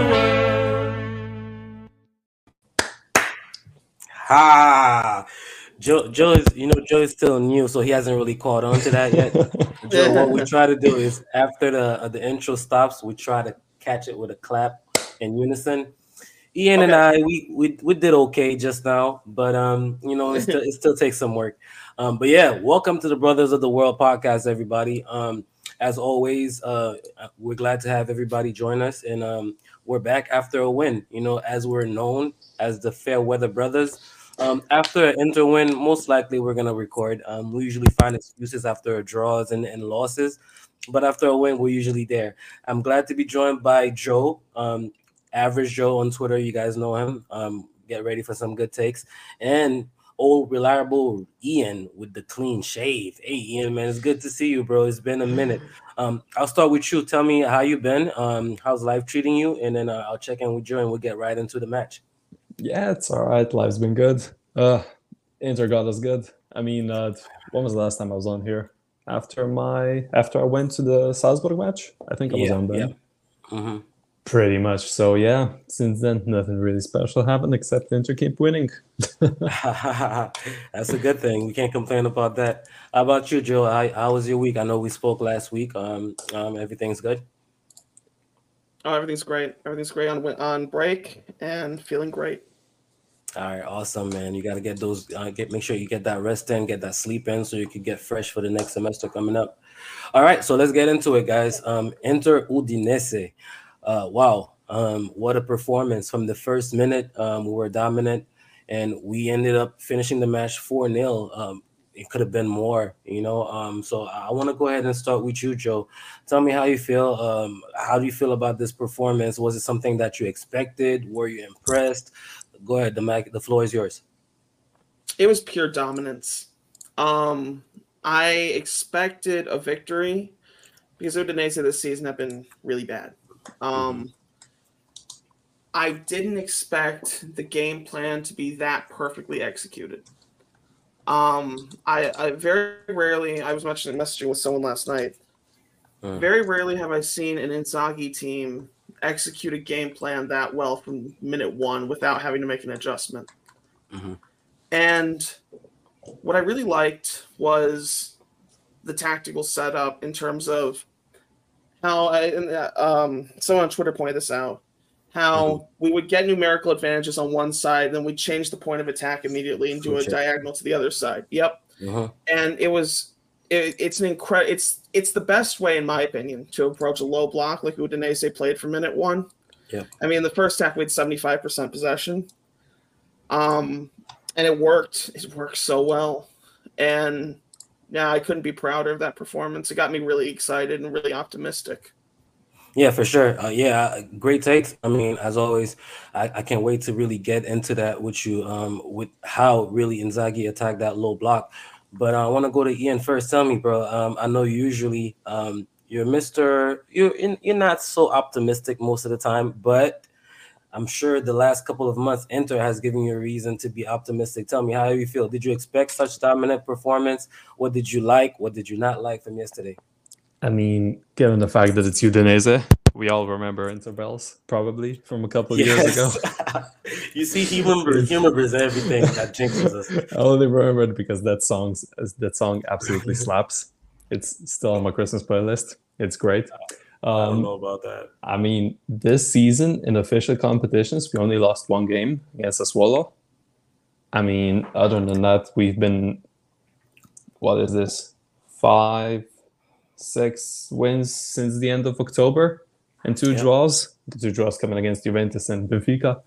the world. Ha! Joe, Joe is, you know, Joe is still new, so he hasn't really caught on to that yet. Joe, what we try to do is after the uh, the intro stops, we try to catch it with a clap in unison. Ian and I, we, we we did okay just now, but um, you know, it still it still takes some work. Um, but yeah, welcome to the Brothers of the World podcast, everybody. Um, as always, uh, we're glad to have everybody join us, and um, we're back after a win. You know, as we're known as the Fair Weather Brothers. Um, after an inter win, most likely we're gonna record. Um, we usually find excuses after draws and, and losses, but after a win, we're usually there. I'm glad to be joined by Joe, um, average Joe on Twitter. You guys know him. Um, get ready for some good takes and old reliable Ian with the clean shave. Hey Ian, man, it's good to see you, bro. It's been a minute. Um, I'll start with you. Tell me how you been. Um, how's life treating you? And then uh, I'll check in with you and we'll get right into the match. Yeah, it's all right. Life's been good. Uh, Inter got us good. I mean, uh, when was the last time I was on here? After my after I went to the Salzburg match, I think I was Yeah, on then. yeah. Mm-hmm. Pretty much. So yeah, since then nothing really special happened except Inter keep winning. That's a good thing. We can't complain about that. How about you, Joe? How, how was your week? I know we spoke last week. Um, um, everything's good. Oh, everything's great. Everything's great on on break and feeling great. All right, awesome, man. You got to get those. Uh, get make sure you get that rest in, get that sleep in, so you can get fresh for the next semester coming up. All right, so let's get into it, guys. Um, Inter Udinese. Uh, wow, um, what a performance from the first minute. Um, we were dominant, and we ended up finishing the match four 0 Um, it could have been more, you know. Um, so I want to go ahead and start with you, Joe. Tell me how you feel. Um, how do you feel about this performance? Was it something that you expected? Were you impressed? Go ahead, the mic, the floor is yours. It was pure dominance. Um, I expected a victory because Udinese this season have been really bad. Um, I didn't expect the game plan to be that perfectly executed. Um, I, I very rarely, I was mentioning messaging with someone last night. Mm. Very rarely have I seen an Inzaghi team execute a game plan that well from minute one without having to make an adjustment. Mhm. And what I really liked was the tactical setup in terms of how I, uh, um, someone on Twitter pointed this out how we would get numerical advantages on one side, then we'd change the point of attack immediately and do a diagonal to the other side. Yep Mhm. and it was it, it's an incredible it's it's the best way in my opinion to approach a low block like Udinese played for minute one. Yeah. I mean the first half we had 75% possession. Um and it worked. It worked so well. And yeah, I couldn't be prouder of that performance. It got me really excited and really optimistic. Yeah, for sure. Uh, yeah, great takes. I mean, as always, I, I can't wait to really get into that with you, um, with how really Inzaghi attacked that low block. But uh, I want to go to Ian first. Tell me, bro. Um, I know usually um, you're Mister. You're in, you're not so optimistic most of the time, but I'm sure the last couple of months, Inter has given you a reason to be optimistic. Tell me how you feel. Did you expect such dominant performance? What did you like? What did you not like from yesterday? I mean, given the fact that it's Udinese, we all remember Interbells probably from a couple of years ago. you see, he remembers, he remembers everything that jinxes us. I only remember it because that song's that song absolutely slaps. It's still on my Christmas playlist. It's great. I don't Um, know about that. I mean, this season in official competitions, we only lost one game against Sassuolo. I mean, other than that, we've been what is this? Five, six wins since the end of October, and two Yeah. draws. The two draws coming against Juventus and Benfica.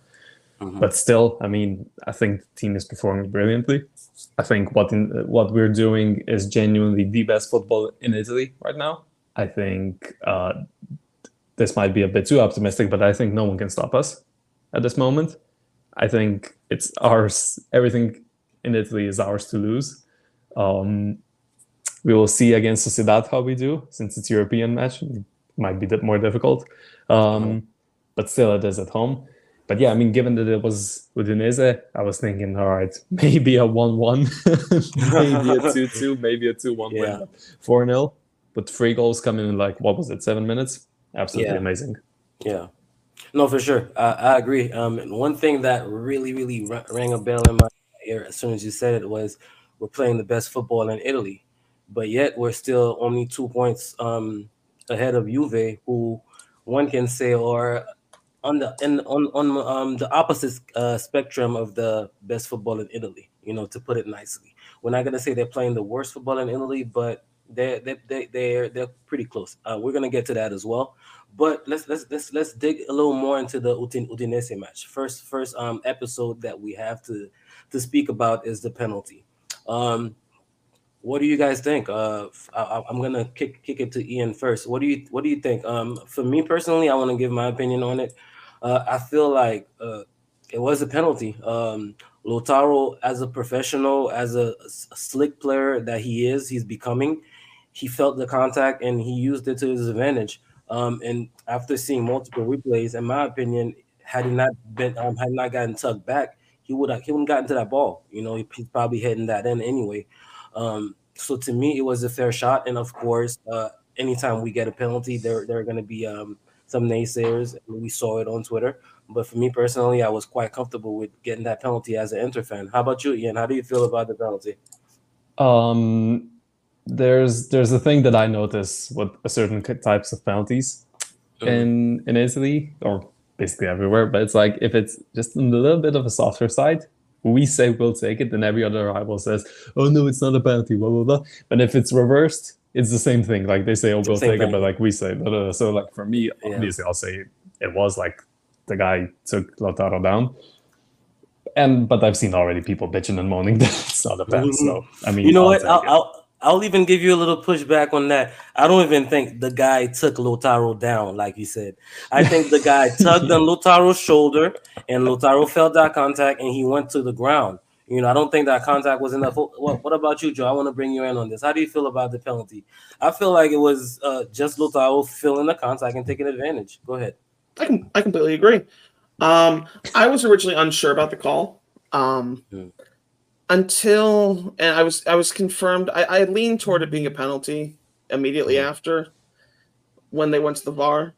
Mhm. But still, I mean, I think the team is performing brilliantly. I think what in, what we're doing is genuinely the best football in Italy right now. I think uh, this might be a bit too optimistic, but I think no one can stop us at this moment. I think it's ours. Everything in Italy is ours to lose. Um, we will see against Sociedad how we do, since it's European match. It might be a bit more difficult, um, but still it is at home. But yeah, I mean, given that it was Udinese, I was thinking, all right, maybe a one-one, maybe a two-two, maybe a two-one Yeah. win, four 0 But three goals coming in like what was it, seven minutes? Absolutely Yeah. amazing. Yeah. No, for sure. I, I agree. Um, and one thing that really, really ra- rang a bell in my ear as soon as you said it was we're playing the best football in Italy, but yet we're still only two points um, ahead of Juve, who one can say are on the in, on on um, the opposite uh, spectrum of the best football in Italy. You know, to put it nicely, we're not gonna say they're playing the worst football in Italy, but they're they they they're they're pretty close. Uh, we're gonna get to that as well. But let's let's let's let's dig a little more into the Udin- Udinese match. First first um episode that we have to to speak about is the penalty. Um, what do you guys think? Uh, I, am gonna kick kick it to Ian first. What do you what do you think? Um, for me personally, I want to give my opinion on it. Uh, I feel like uh, it was a penalty. Um, Lautaro, as a professional, as a, a slick player that he is, he's becoming. He felt the contact and he used it to his advantage. Um, and after seeing multiple replays, in my opinion, had he not been um, had not gotten tugged back, he would have he wouldn't gotten to that ball. You know, he, he's probably heading that in anyway. Um, so to me, it was a fair shot. And of course, uh, anytime we get a penalty, there there are going to be um, some naysayers. We saw it on Twitter. But for me personally, I was quite comfortable with getting that penalty as an Inter fan. How about you, Ian? How do you feel about the penalty? Um, there's there's a thing that I notice with certain types of penalties in in Italy or basically everywhere, but it's like if it's just a little bit of a softer side, we say we'll take it, then every other rival says, "Oh no, it's not a penalty." Blah blah blah. But if it's reversed, it's the same thing. Like they say, "Oh, we'll take thing. it," but like we say, blah, blah. so like for me, yeah. obviously, I'll say it was like the guy took Lautaro down and but I've seen already people bitching and moaning that it's not a penalty. Mm-hmm. So I mean, you know I'll what? I'll, I'll, I'll even give you a little pushback on that. I don't even think the guy took Lautaro down, like you said. I think the guy tugged on Lautaro's shoulder, and Lautaro felt that contact, and he went to the ground. You know, I don't think that contact was enough. What, what about you, Joe? I want to bring you in on this. How do you feel about the penalty? I feel like it was uh, just Lautaro feeling the contact and taking advantage. Go ahead. I can I completely agree. Um, I was originally unsure about the call. Um, hmm until and I was I was confirmed. I, I leaned toward it being a penalty immediately mm-hmm. after when they went to the VAR,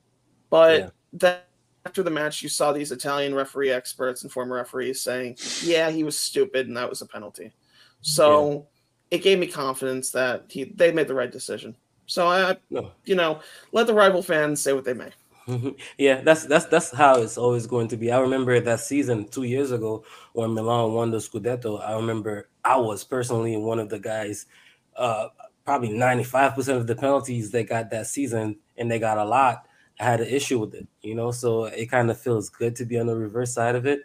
but yeah. then after the match, you saw these Italian referee experts and former referees saying, "Yeah, he was stupid, and that was a penalty." So yeah. it gave me confidence that he they made the right decision. So I, no. you know, let the rival fans say what they may. yeah, that's that's that's how it's always going to be. I remember that season two years ago when Milan won the Scudetto. I remember I was personally one of the guys. Uh, probably ninety five percent of the penalties they got that season, and they got a lot. I had an issue with it, you know. So it kind of feels good to be on the reverse side of it.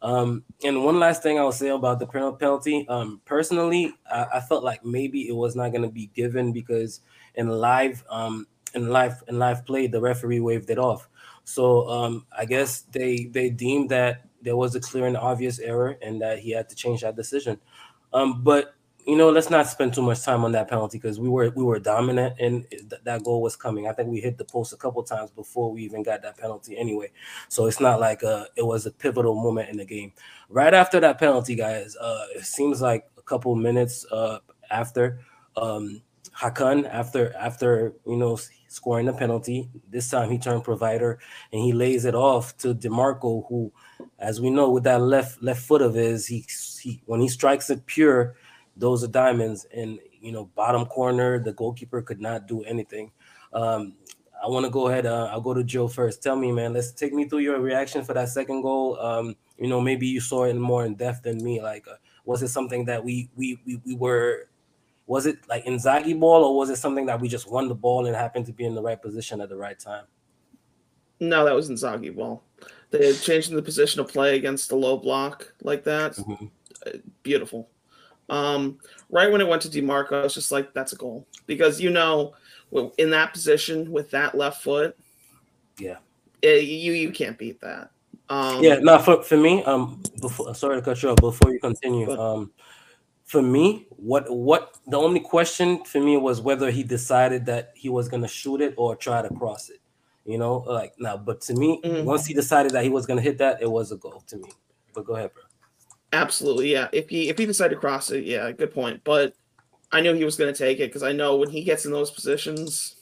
Um, and one last thing I will say about the penalty. Um, personally, I, I felt like maybe it was not going to be given because in live um, in live in live play, the referee waved it off. So um, I guess they they deemed that there was a clear and obvious error and that he had to change that decision. Um, but you know, let's not spend too much time on that penalty because we were we were dominant and th- that goal was coming. I think we hit the post a couple times before we even got that penalty anyway. So it's not like uh, it was a pivotal moment in the game. Right after that penalty, guys, uh, it seems like a couple minutes uh, after um, Hakan, after after you know scoring a penalty. This time he turned provider and he lays it off to Dimarco, who, as we know, with that left left foot of his, he, he when he strikes it pure, those are diamonds. And you know, bottom corner, the goalkeeper could not do anything. Um, I want to go ahead. Uh, I'll go to Joe first. Tell me, man. Let's take me through your reaction for that second goal. Um, you know, maybe you saw it more in depth than me. Like, uh, was it something that we we we, we were was it like Inzaghi ball, or was it something that we just won the ball and happened to be in the right position at the right time? No, that was Inzaghi ball. They had changed the position of play against the low block like that. Mm-hmm. Uh, beautiful. Um, right when it went to Dimarco, I was just like, "That's a goal," because you know, in that position with that left foot, yeah, it, you you can't beat that. Um, yeah, no, for, for me, um, before sorry to cut you off. Before you continue, um, for me, what what the only question for me was whether he decided that he was gonna shoot it or try to cross it. You know, like now, but to me, mm-hmm. once he decided that he was gonna hit that, it was a goal to me. But go ahead, bro. Absolutely, yeah. If he if he decided to cross it, yeah, good point. But I knew he was gonna take it because I know when he gets in those positions,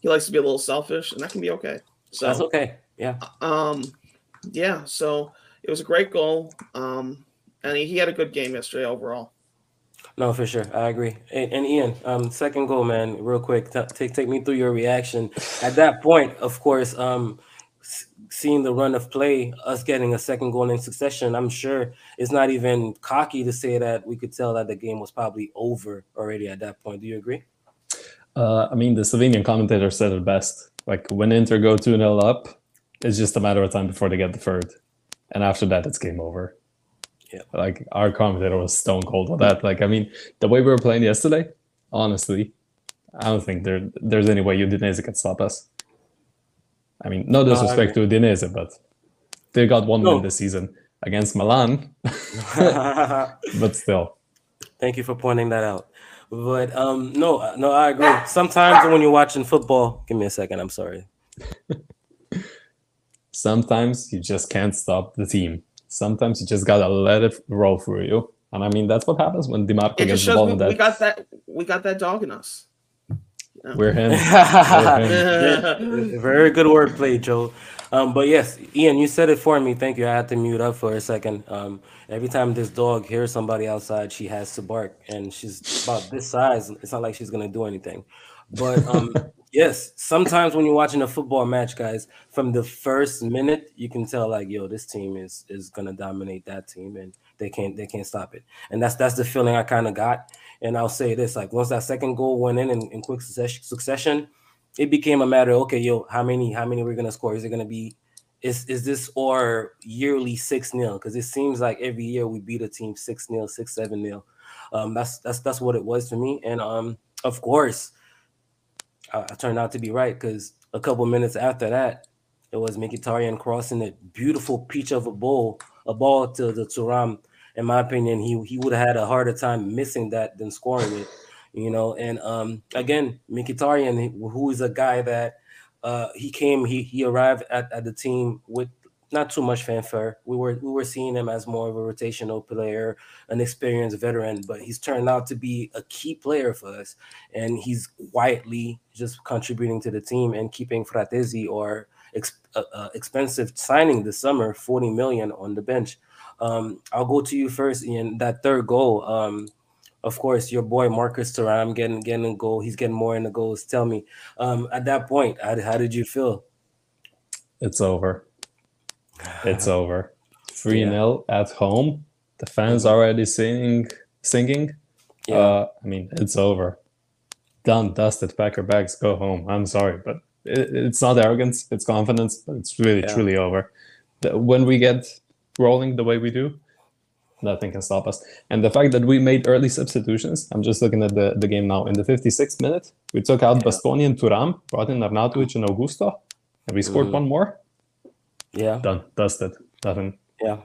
he likes to be a little selfish, and that can be okay. So that's okay. Yeah. Um, yeah. So it was a great goal. Um, and he, he had a good game yesterday overall. No, for sure, I agree. And, and Ian, um, second goal, man, real quick, t- take take me through your reaction at that point. Of course, um, s- seeing the run of play, us getting a second goal in succession, I'm sure it's not even cocky to say that we could tell that the game was probably over already at that point. Do you agree? Uh, I mean, the Slovenian commentator said it best. Like when Inter go 2 0 up, it's just a matter of time before they get the third. And after that, it's game over. Yeah. Like our commentator was stone cold on that. Like, I mean, the way we were playing yesterday, honestly, I don't think there there's any way Udinese can stop us. I mean, no I disrespect to Udinese, but they got one No. win this season against Milan, but still. Thank you for pointing that out. But um, no, no, I agree. Sometimes when you're watching football, give me a second. I'm sorry. sometimes you just can't stop the team. Sometimes you just gotta let it roll through you. And I mean that's what happens when Dimarco It gets just the shows ball we, in we got that we got that dog in us. We're him. Very good wordplay, Joe. Um, but yes, Ian, you said it for me. Thank you. I had to mute up for a second. Um, every time this dog hears somebody outside, she has to bark, and she's about this size. It's not like she's gonna do anything. But um, yes, sometimes when you're watching a football match, guys, from the first minute, you can tell like, yo, this team is is gonna dominate that team, and they can't they can't stop it. And that's that's the feeling I kind of got. And I'll say this: like once that second goal went in in, in quick succession, it became a matter okay yo how many how many we're gonna score? Is it gonna be is is this or yearly 6-0 because it seems like every year we beat a team 6-0 6-7-0 um that's that's that's what it was for me. And um of course i, turned out to be right because a couple minutes after that it was Mkhitaryan crossing a beautiful peach of a ball a ball to the Thuram in my opinion he he would have had a harder time missing that than scoring it you know. And um, again, Mkhitaryan, who is a guy that uh, he came, he he arrived at, at the team with not too much fanfare. We were we were seeing him as more of a rotational player, an experienced veteran, but he's turned out to be a key player for us, and he's quietly just contributing to the team and keeping Fratesi or ex, uh, uh, expensive signing this summer, forty million on the bench. Um, I'll go to you first, Ian. That third goal. Um, of course, your boy Marcus Thuram getting getting a goal. He's getting more in the goals. Tell me, um, at that point, how, how did you feel? It's over. It's over. 3 0 at home. The fans already singing singing. Yeah. Uh, I mean, it's over. Done, dusted, pack your bags, go home. I'm sorry, but it, it's not arrogance, it's confidence, but it's really, Yeah. truly over. The, when we get rolling the way we do, nothing can stop us. And the fact that we made early substitutions, I'm just looking at the, the game now. In the 56th minute, we took out Yeah. Bastoni and Thuram, brought in Arnautovic and Augusto, and we scored Mhm. one more. Yeah, Done, dusted, nothing. yeah.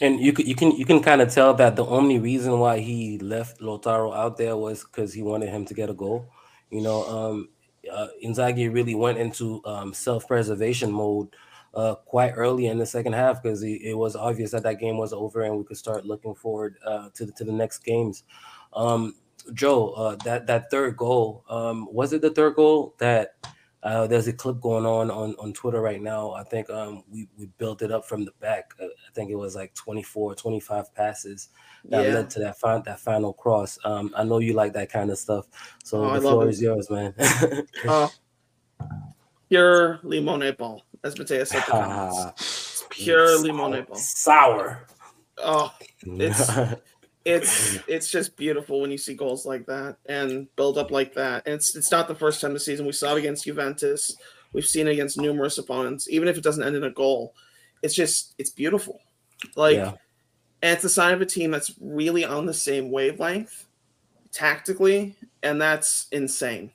And you can you can you can kind of tell that the only reason why he left Lautaro out there was because he wanted him to get a goal. You know, um, uh, Inzaghi really went into um, self-preservation mode uh, quite early in the second half because it was obvious that that game was over and we could start looking forward uh, to the, to the next games. Um, Joe, uh, that that third goal um, was it the third goal that uh, there's a clip going on, on on Twitter right now. I think um, we we built it up from the back. Uh, I think it was like 24, 25 passes that Yeah. led to that fin- that final cross. Um, I know you like that kind of stuff, so Oh, the floor it. is yours, man. Uh, pure limone ball, as Mateus said. in the comments. It's pure limone ball. Sour. Oh, It's- it's it's just beautiful when you see goals like that and build up like that. And it's it's not the first time this season we saw it against Juventus. We've seen it against numerous opponents. Even if it doesn't end in a goal, it's just it's beautiful. Like, Yeah. and it's a sign of a team that's really on the same wavelength tactically, and that's insane.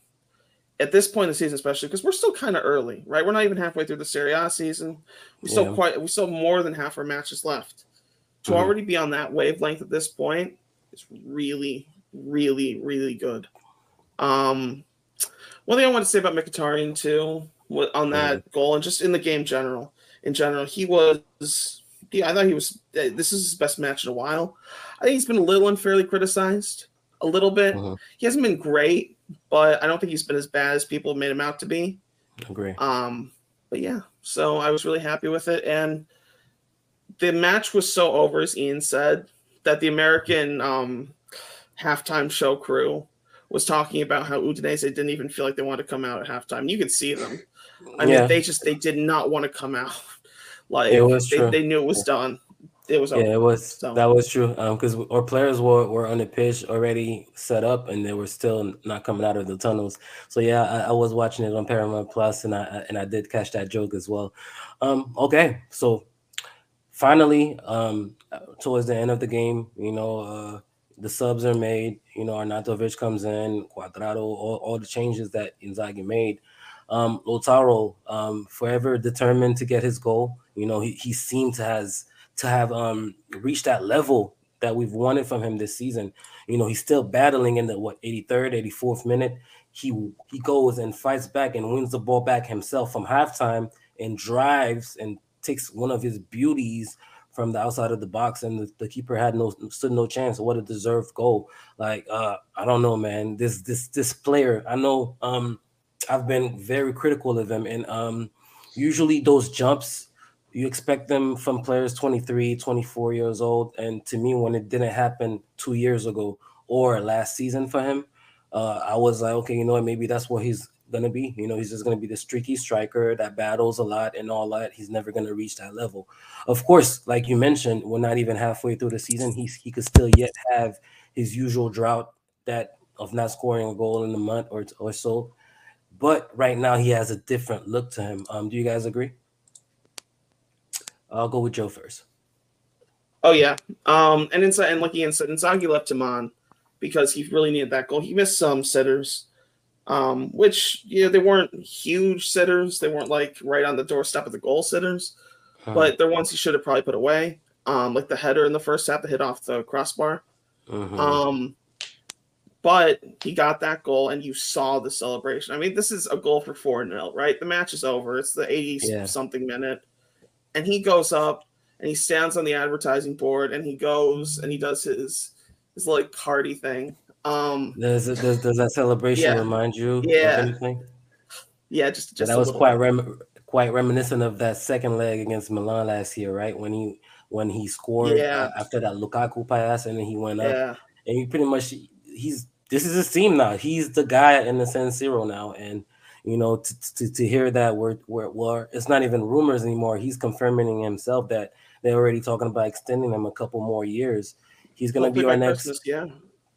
At this point in the season, especially because we're still kind of early, right? We're not even halfway through the Serie A season. We still Yeah. quite we still have more than half our matches left to Mhm. already be on that wavelength at this point is really, really, really good. Um, one thing I want to say about Mkhitaryan too, on that goal and just in the game general, in general, he was. Yeah, I thought he was. uh, This is his best match in a while. I think he's been a little unfairly criticized, a little bit. Mhm. He hasn't been great, but I don't think he's been as bad as people have made him out to be. Agree. Um, but yeah, so I was really happy with it, and the match was so over, as Ian said, that the American um, halftime show crew was talking about how Udinese didn't even feel like they wanted to come out at halftime. You could see them. I Yeah. mean, they just they did not want to come out. Like It was they, true. they knew it was done. It was over. Yeah, it was So- that was true. Um, because our players were, were on the pitch already set up, and they were still not coming out of the tunnels. So yeah, I, I was watching it on Paramount Plus, and I and I did catch that joke as well. Um, okay, so finally, um, towards the end of the game, you know, uh, the subs are made. You know, Arnautovic comes in, Cuadrado, all, all the changes that Inzaghi made. Um, Lautaro, um, forever determined to get his goal. You know, he, he seemed to has to have um reached that level that we've wanted from him this season. You know, he's still battling in the what 83rd, 84th minute. He he goes and fights back and wins the ball back himself from halftime and drives and takes one of his beauties from the outside of the box and the, the keeper had no stood no chance. What a deserved goal. Like uh I don't know, man. This this this player, I know um I've been very critical of him and um usually those jumps you expect them from players 23 24 years old and to me when it didn't happen two years ago or last season for him uh, i was like okay you know what maybe that's what he's gonna be you know he's just gonna be the streaky striker that battles a lot and all that he's never gonna reach that level of course like you mentioned we're not even halfway through the season he's he could still yet have his usual drought that of not scoring a goal in a month or, or so but right now he has a different look to him um do you guys agree I'll go with Joe first. Oh yeah. Um and inside and Ian said, Inzaghi left him on because he really needed that goal. He missed some sitters. Um, which you know, they weren't huge sitters. They weren't like right on the doorstep of the goal sitters, but they're ones he should have probably put away. Um, like the header in the first half that hit off the crossbar. Mhm. Um, but he got that goal, and you saw the celebration. I mean, this is a goal for 4 0, right? The match is over. It's the 80 Yeah. something minute. And he goes up and he stands on the advertising board and he goes and he does his his like party thing. Um, does, it- does does that celebration Yeah. remind you Yeah. of anything? yeah, just just that was quite rem- quite reminiscent of that second leg against Milan last year, right? When he when he scored Yeah. uh, after that Lukaku pass and then he went up yeah. and he pretty much he's this is his team now. He's the guy in the San Siro now, and you know to, to, to hear that we're, we're we're it's not even rumors anymore. He's confirming himself that they're already talking about extending him a couple more years. He's gonna Hopefully be our next. Christmas, yeah.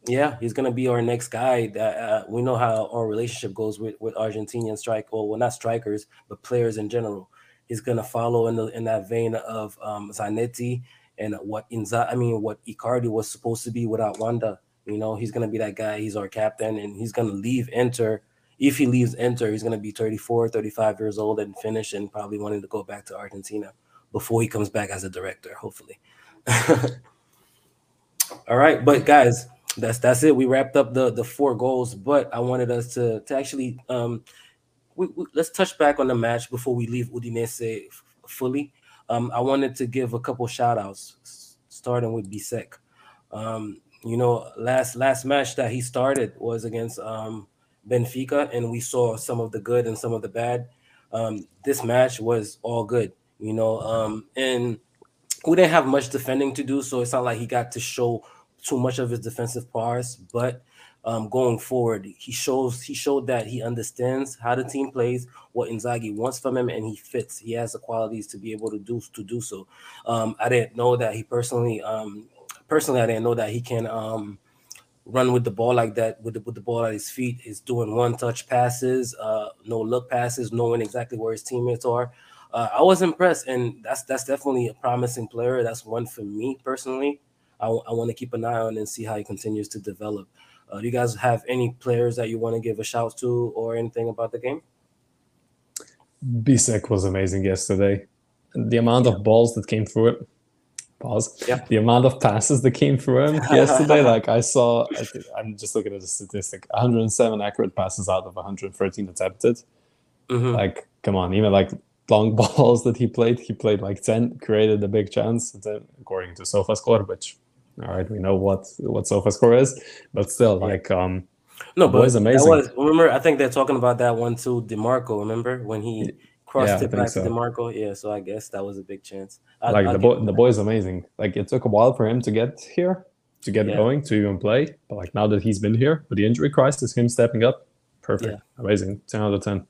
Yeah, he's gonna be our next guy. That uh, we know how our relationship goes with with Argentinian strike, well, not strikers, but players in general. He's gonna follow in the in that vein of um, Zanetti and what Inza, I mean, what Icardi was supposed to be without Wanda. You know, he's gonna be that guy. He's our captain, and he's gonna leave Inter. If he leaves Inter, he's gonna be 34, 35 years old and finish, and probably wanting to go back to Argentina before he comes back as a director, hopefully. All right, but guys, that's that's it. We wrapped up the the four goals, but I wanted us to to actually um we, we- let's touch back on the match before we leave Udinese f- fully. Um, I wanted to give a couple shout outs, starting with Bisseck. Um, you know, last last match that he started was against um, Benfica, and we saw some of the good and some of the bad. Um, this match was all good, you know, um, and we didn't have much defending to do, so it's not like he got to show too much of his defensive prowess. But um, going forward, he shows he showed that he understands how the team plays, what Inzaghi wants from him, and he fits. He has the qualities to be able to do to do so. Um, I didn't know that he personally, um, personally, I didn't know that he can um, run with the ball like that with the, with the ball at his feet. Is doing one touch passes, uh, no look passes, knowing exactly where his teammates are. Uh, I was impressed, and that's that's definitely a promising player. That's one for me personally. I, want to keep an eye on and see how he continues to develop. Uh, do you guys have any players that you want to give a shout to or anything about the game? Bisseck was amazing yesterday. The amount of balls that came through it. Pause. Yeah. The amount of passes that came through him yesterday, like I saw, I I'm just looking at the statistic: 107 accurate passes out of 113 attempted. Mhm. Like, come on, even like long balls that he played, he played like 10, created a big chance, according to SofaScore, which, all right, we know what what SofaScore is, but still, like, um, No, but that amazing. was remember. I think they're talking about that one too. Dimarco, remember when he crossed Yeah, it back so. to Dimarco. Yeah, so I guess that was a big chance. I, like I'll the boy, the that. boy's amazing. Like it took a while for him to get here, to get Yeah. going, to even play. But like now that he's been here with the injury crisis, him stepping up, perfect, Yeah. amazing, ten out of ten.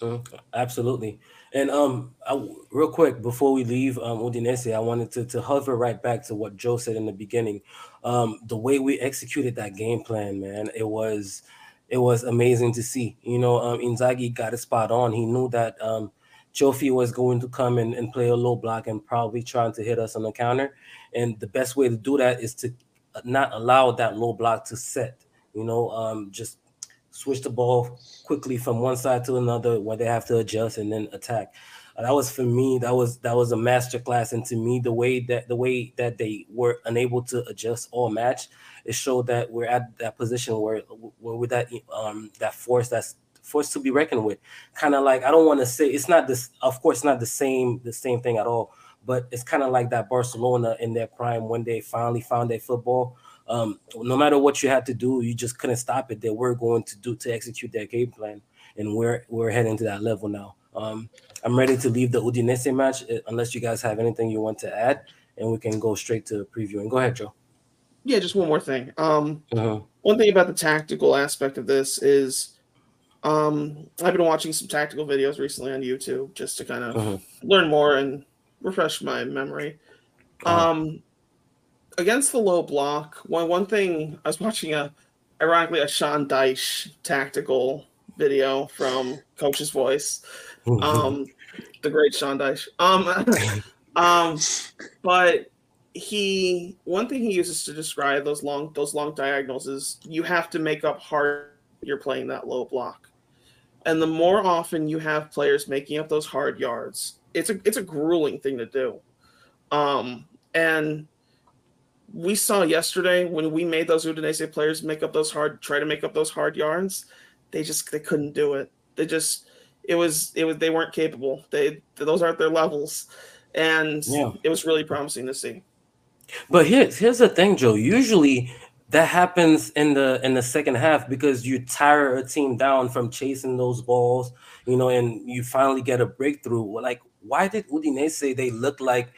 Mhm, Absolutely. And um, I, real quick before we leave um, Udinese, I wanted to to hover right back to what Joe said in the beginning. Um, the way we executed that game plan, man, it was it was amazing to see. You know, um, Inzaghi got it spot on. He knew that um, Jofi was going to come and, and play a low block and probably trying to hit us on the counter. And the best way to do that is to not allow that low block to set. You know, um, just switch the ball quickly from one side to another where they have to adjust and then attack. Uh, that was for me. That was that was a master class, and to me, the way that the way that they were unable to adjust all match, it showed that we're at that position where where with that um that force that's force to be reckoned with. Kind of like I don't want to say it's not this. Of course, not the same the same thing at all. But it's kind of like that Barcelona in their prime when they finally found their football um, no matter what you had to do, you just couldn't stop it. They were going to do to execute their game plan, and we're we're heading to that level now. Um, I'm ready to leave the Udinese match uh, unless you guys have anything you want to add, and we can go straight to previewing. Go ahead, Joe. Yeah, just one more thing. Um, Uh-huh. one thing about the tactical aspect of this is um, I've been watching some tactical videos recently on YouTube just to kind of Uh-huh. learn more and refresh my memory. Uh-huh. Um, against the low block, one one thing I was watching a ironically a Sean Dyche tactical video from Coach's Voice. Um, the great Sean Dyche. Um, um, but he one thing he uses to describe those long those long diagonals is you have to make up hard you're playing that low block and the more often you have players making up those hard yards it's a it's a grueling thing to do um and we saw yesterday when we made those Udinese players make up those hard try to make up those hard yarns, they just they couldn't do it they just it was it was they weren't capable they those aren't their levels and Yeah. it was really promising to see But here's here's the thing, Joe. Usually that happens in the in the second half because you tire a team down from chasing those balls, you know, and you finally get a breakthrough. Like, why did Udinese they look like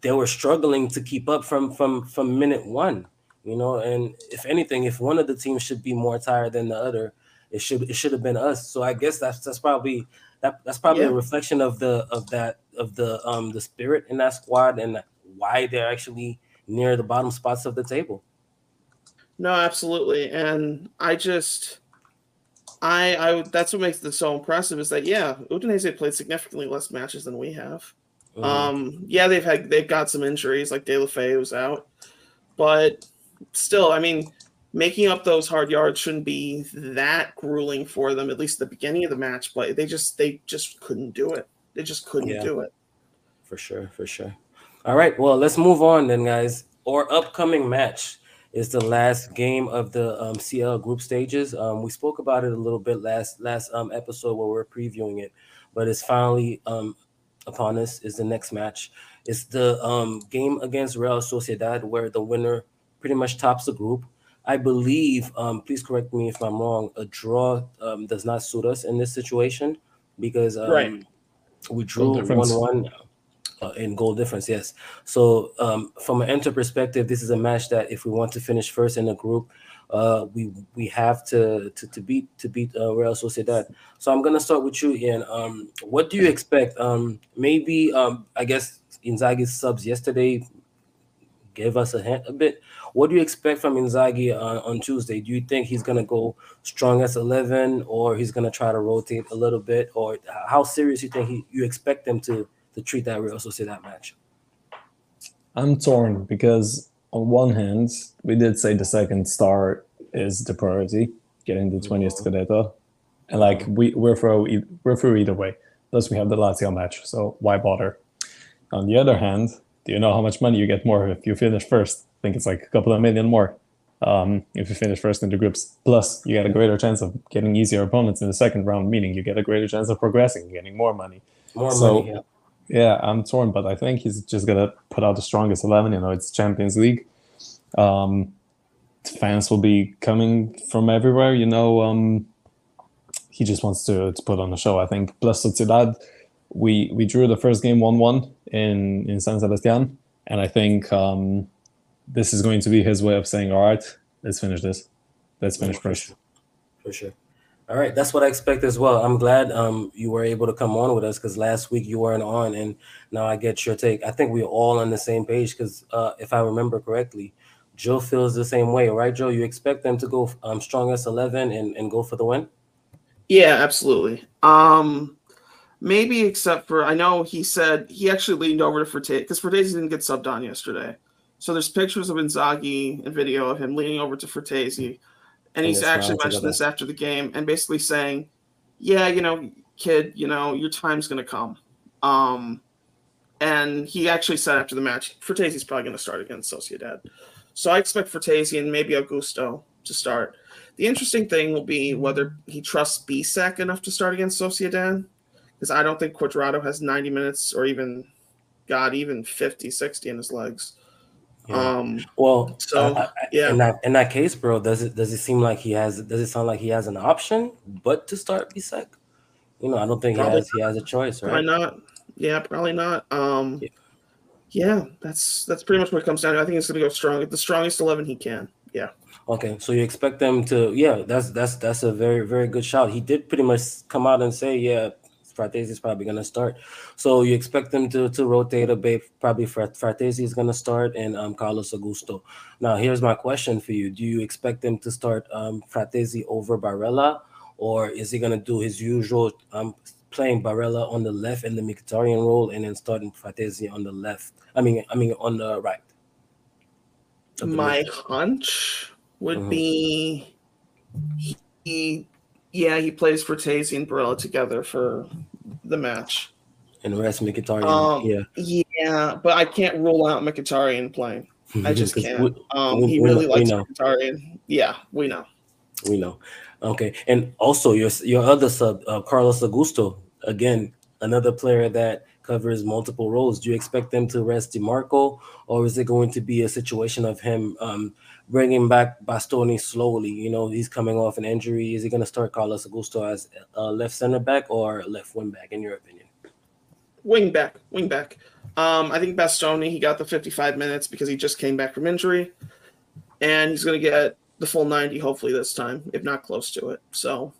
they were struggling to keep up from from from minute one? You know, and if anything, if one of the teams should be more tired than the other, it should it should have been us. So I guess that's that's probably that that's probably a reflection of the of that of the um the spirit in that squad and why they're actually near the bottom spots of the table. No, absolutely. And I just I I that's what makes this so impressive is that yeah, Udinese played significantly less matches than we have. Mhm. Um yeah, they've had they've got some injuries like Deulofeu was out. But still, I mean, making up those hard yards shouldn't be that grueling for them at least the beginning of the match, but they just they just couldn't do it. They just couldn't Yeah. do it. For sure, for sure. All right, well, let's move on then, guys. Our upcoming match is the last game of the um, CL group stages. Um, we spoke about it a little bit last last um, episode where we are previewing it, but it's finally um, upon us is the next match. It's the um, game against Real Sociedad where the winner pretty much tops the group. I believe, um, please correct me if I'm wrong, a draw um, does not suit us in this situation because um, right. we drew 1 1 uh, in goal difference. Yes. So um, from an Inter perspective, this is a match that if we want to finish first in the group, uh, we we have to to, to beat to beat uh, Real Sociedad. So I'm gonna start with you, Ian. Um, what do you expect? Um, maybe um, I guess Inzaghi's subs yesterday gave us a hint a bit. What do you expect from Inzaghi on, on Tuesday? Do you think he's gonna go strong as eleven, or he's gonna try to rotate a little bit, or how serious you think he, you expect them to to treat that Real that match? I'm torn because on one hand, we did say the second star is the priority, getting the 20th Scudetto, and like we we're through we're through either way. Plus, we have the Lazio match, so why bother? On the other hand, do you know how much money you get more if you finish first? I think it's like a couple of million more um, if you finish first in the groups. Plus, you get a greater chance of getting easier opponents in the second round, meaning you get a greater chance of progressing, getting more money. More So- money. Yeah. Yeah, I'm torn, but I think he's just gonna put out the strongest eleven. You know, it's Champions League. Um, fans will be coming from everywhere. You know, um, he just wants to, to put on a show. I think. Plus, Sociedad, we we drew the first game one one in in San Sebastian, and I think um, this is going to be his way of saying, "All right, let's finish this. Let's finish first. sure. For sure. All right, that's what I expect as well. I'm glad um you were able to come on with us because last week you weren't on, and now I get your take. I think we're all on the same page because uh, if I remember correctly, Joe feels the same way, right, Joe? You expect them to go um strongest eleven and, and go for the win? Yeah, absolutely. Um, maybe except for I know he said he actually leaned over to Fratesi because Fratesi didn't get subbed on yesterday. So there's pictures of Inzaghi and video of him leaning over to Fratesi, and he's actually mentioned this after the game and basically saying, "Yeah, you know, kid, you know, your time's gonna come." Um, and he actually said after the match, Fratesi's probably gonna start against Sociedad. So I expect Fratesi and maybe Augusto to start. The interesting thing will be whether he trusts Bisseck enough to start against Sociedad, because I don't think Cuadrado has 90 minutes or even, God, even 50, 60 in his legs. Yeah. Um, Well, So, I- yeah. in that in that case, bro, does it does it seem like he has? Does it sound like he has an option, but to start Bisseck? You know, I don't think he has. He has a choice, Probably right? not. Yeah, probably not. Um, Yeah. yeah, that's that's pretty much what it comes down to. I think it's going to go strong, the strongest 11 he can. Yeah. Okay, so you expect them to? Yeah, that's that's that's a very very good shout. He did pretty much come out and say, yeah, Fratesi is probably gonna start. So you expect them to to rotate a bit. Probably Frat- Fratesi is gonna start and um Carlos Augusto. Now here's my question for you: Do you expect them to start um Fratesi over Barella, or is he gonna do his usual um playing Barella on the left in the Mkhitaryan role and then starting Fratesi on the left? I mean, I mean on the right. My hunch would Mhm. be he, yeah, he plays Fratesi and Barella together for the match. and rest Mkhitaryan. Um, yeah. Yeah, but I can't rule out Mkhitaryan playing. I just can't. we- um, we- he really know- likes. Mkhitaryan. Yeah, we know. We know. Okay, and also your your other sub, uh, Carlos Augusto, again another player that covers multiple roles. Do you expect them to rest Dimarco, or is it going to be a situation of him um, bringing back Bastoni slowly? You know, he's coming off an injury. Is he going to start Carlos Augusto as a left center back or left wing back, in your opinion? Wing back, wing back. Um, I think Bastoni, he got the 55 minutes because he just came back from injury, and he's going to get the full 90 hopefully this time, if not close to it. So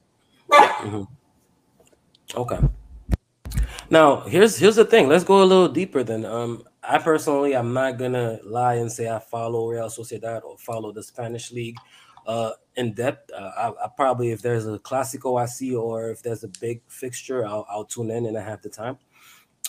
Okay. Now here's here's the thing. Let's go a little deeper. Then, um, I personally, I'm not gonna lie and say I follow Real Sociedad or follow the Spanish league, uh, in depth. Uh, I, I probably if there's a Clásico I see or if there's a big fixture, I'll, I'll tune in and I have the time.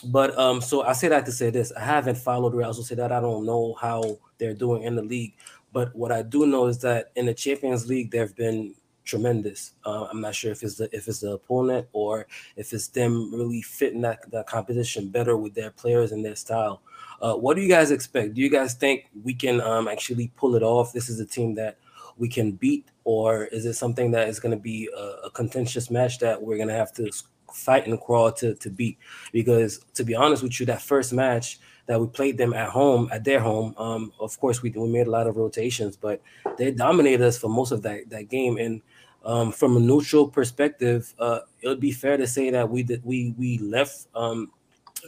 But um, so I say that to say this: I haven't followed Real Sociedad. I don't know how they're doing in the league. But what I do know is that in the Champions League, they've been tremendous. Uh, I'm not sure if it's the if it's the opponent or if it's them really fitting that, that competition better with their players and their style. Uh, what do you guys expect? Do you guys think we can um, actually pull it off? This is a team that we can beat, or is it something that is going to be a, a contentious match that we're going to have to fight and crawl to, to beat? Because to be honest with you, that first match that we played them at home, at their home, um, of course, we, we made a lot of rotations, but they dominated us for most of that, that game. And um, from a neutral perspective, uh, it would be fair to say that we did, we we left um,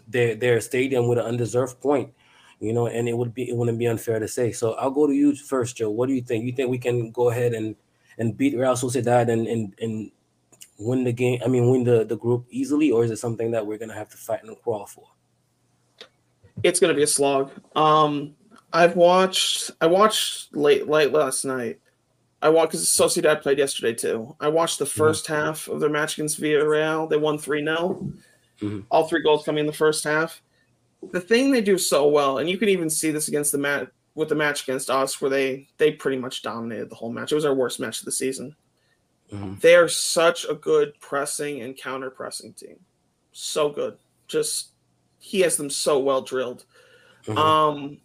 their their stadium with an undeserved point, you know, and it would be it wouldn't be unfair to say. So I'll go to you first, Joe. What do you think? You think we can go ahead and and beat Real Sociedad and and, and win the game? I mean, win the the group easily, or is it something that we're gonna have to fight and crawl for? it's to be a slog. Um, I've watched. I watched late late last night. I watched because Sociedad played yesterday too. I watched the 1st half of their match against Villarreal. They won 3 0. Mhm. All three goals coming in the first half. The thing they do so well, and you can even see this against the match with the match against us, where they they pretty much dominated the whole match. It was our worst match of the season. Mhm. They are such a good pressing and counter pressing team. So good. Just he has them so well drilled. Mhm. Um,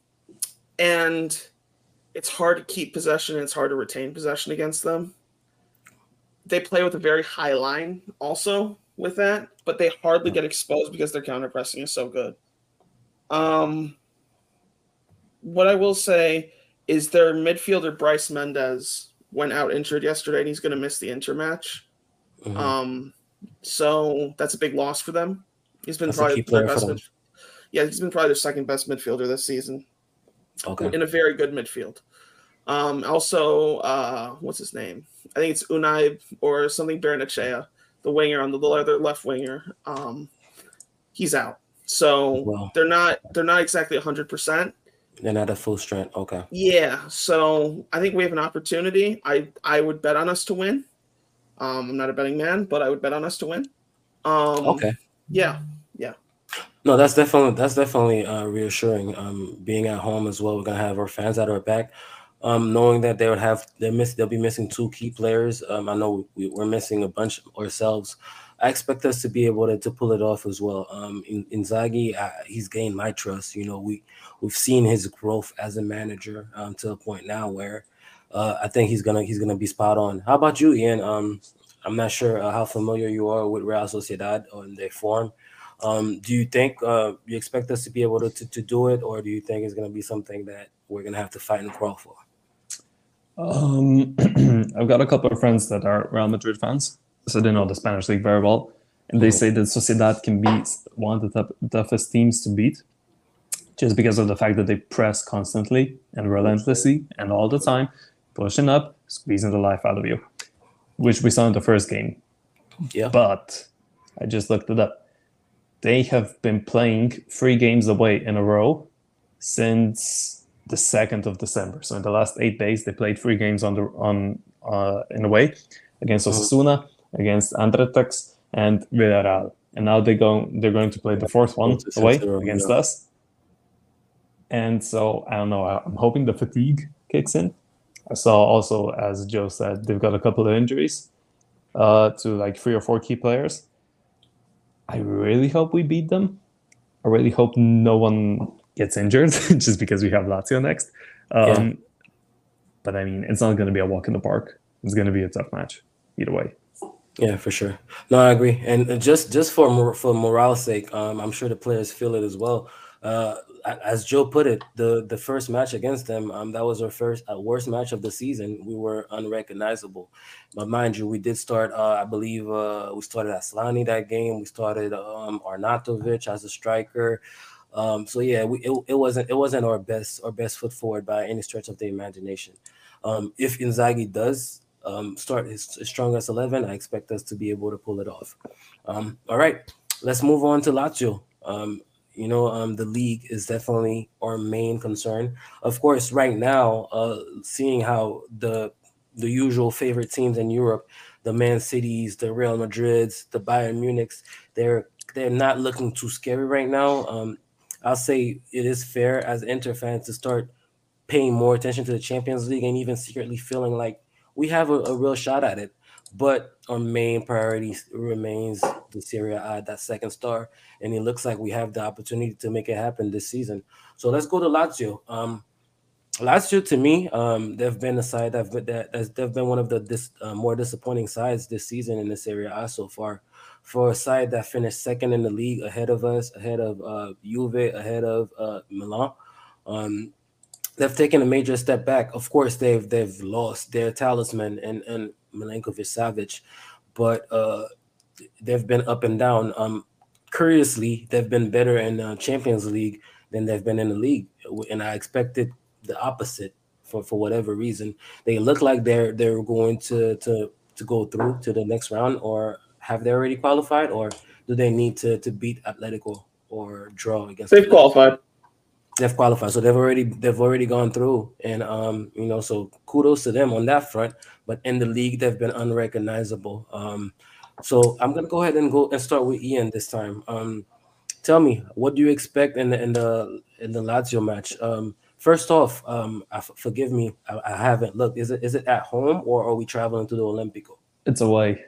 and it's hard to keep possession and it's hard to retain possession against them. They play with a very high line also with that, but they hardly get exposed because their counter pressing is so good. Um, what I will say is their midfielder Brais Méndez went out injured yesterday and he's going to miss the inter match. Mhm. Um, so that's a big loss for them. He's been That's probably their best mid- Yeah, he's been probably their second best midfielder this season Okay. in a very good midfield. Um, also, uh, what's his name? I think it's Unai or something Barrenetxea, the winger on the other left winger. Um, he's out, so they're not they're not exactly hundred percent. They're not at full strength. Okay. Yeah, so I think we have an opportunity. I I would bet on us to win. Um, I'm not a betting man, but I would bet on us to win. Um, Okay. Yeah, No, that's definitely that's definitely uh, reassuring. Um, being at home as well, we're gonna have our fans at our back. Um, knowing that they would have they miss they'll be missing two key players. Um, I know we, we're missing a bunch ourselves. I expect us to be able to, to pull it off as well. Um, in Inzaghi, uh, he's gained my trust. You know, we we've seen his growth as a manager um, to a point now where uh, I think he's gonna he's gonna be spot on. How about you, Ian? Um, I'm not sure uh, how familiar you are with Real Sociedad or their form. Um, do you think uh, you expect us to be able to, to, to do it, or do you think it's going to be something that we're going to have to fight and crawl for? Um, I've got a couple of friends that are Real Madrid fans, so they know the Spanish league very well, and they say that Sociedad can be one of the tough- toughest teams to beat, just because of the fact that they press constantly and relentlessly and all the time, pushing up, squeezing the life out of you, which we saw in the first game. Yeah. But I just looked it up. They have been playing three games away in a row since the second of December. So in the last eight days, they played three games on the on uh, in a way against Mhm. Osasuna, against Andratx, and Villarreal. And now they go they're going to play the fourth one away against us. And so I don't know. I'm hoping the fatigue kicks in. I saw also, as Joe said, they've got a couple of injuries uh, to like three or four key players. I really hope we beat them. I really hope no one gets injured just because we have Lazio next. Um, But I mean, it's not going to be a walk in the park. It's going to be a tough match either way. Yeah, for sure. No, I agree. And just just for for morale's sake, um, I'm sure the players feel it as well. Uh, as Joe put it, the the first match against them, um, that was our first uh, worst match of the season. We were unrecognizable. But mind you, we did start. Uh, I believe uh, we started Aslani that game. We started um, Arnautovic as a striker. Um, so yeah, we, it, it wasn't it wasn't our best our best foot forward by any stretch of the imagination. Um, if Inzaghi does um, start his, his strongest 11, I expect us to be able to pull it off. Um, all right, let's move on to Lazio. Um, you know, um, the league is definitely our main concern. Of course, right now, uh, seeing how the the usual favorite teams in Europe, the Man Cities, the Real Madrids, the Bayern Munichs, they're they're not looking too scary right now. Um, I'll say it is fair as Inter fans to start paying more attention to the Champions League and even secretly feeling like we have a, a real shot at it. But our main priority remains the Serie A, that second star, and it looks like we have the opportunity to make it happen this season. So let's go to Lazio. Um, Lazio, to me, um, they've been a side that that they've been one of the dis, uh, more disappointing sides this season in the Serie A so far. For a side that finished second in the league, ahead of us, ahead of uh, Juve, ahead of uh, Milan, um, they've taken a major step back. Of course, they've they've lost their talisman and and Milinkovic Savic, but uh, they've been up and down. Um, curiously, they've been better in the Champions League than they've been in the league, and I expected the opposite for for whatever reason. They look like they're they're going to to to go through to the next round, or have they already qualified, or do they need to to beat Atletico or draw against? they've Atletico? qualified. They've qualified. So they've already they've already gone through and um you know so kudos to them on that front but in the league they've been unrecognizable. Um so i'm gonna go ahead and go and start with ian this time. Um tell me what do you expect in the in the in the lazio match? Um first off um forgive me I, I haven't looked. Is it is it at home or are we traveling to the Olimpico? It's away.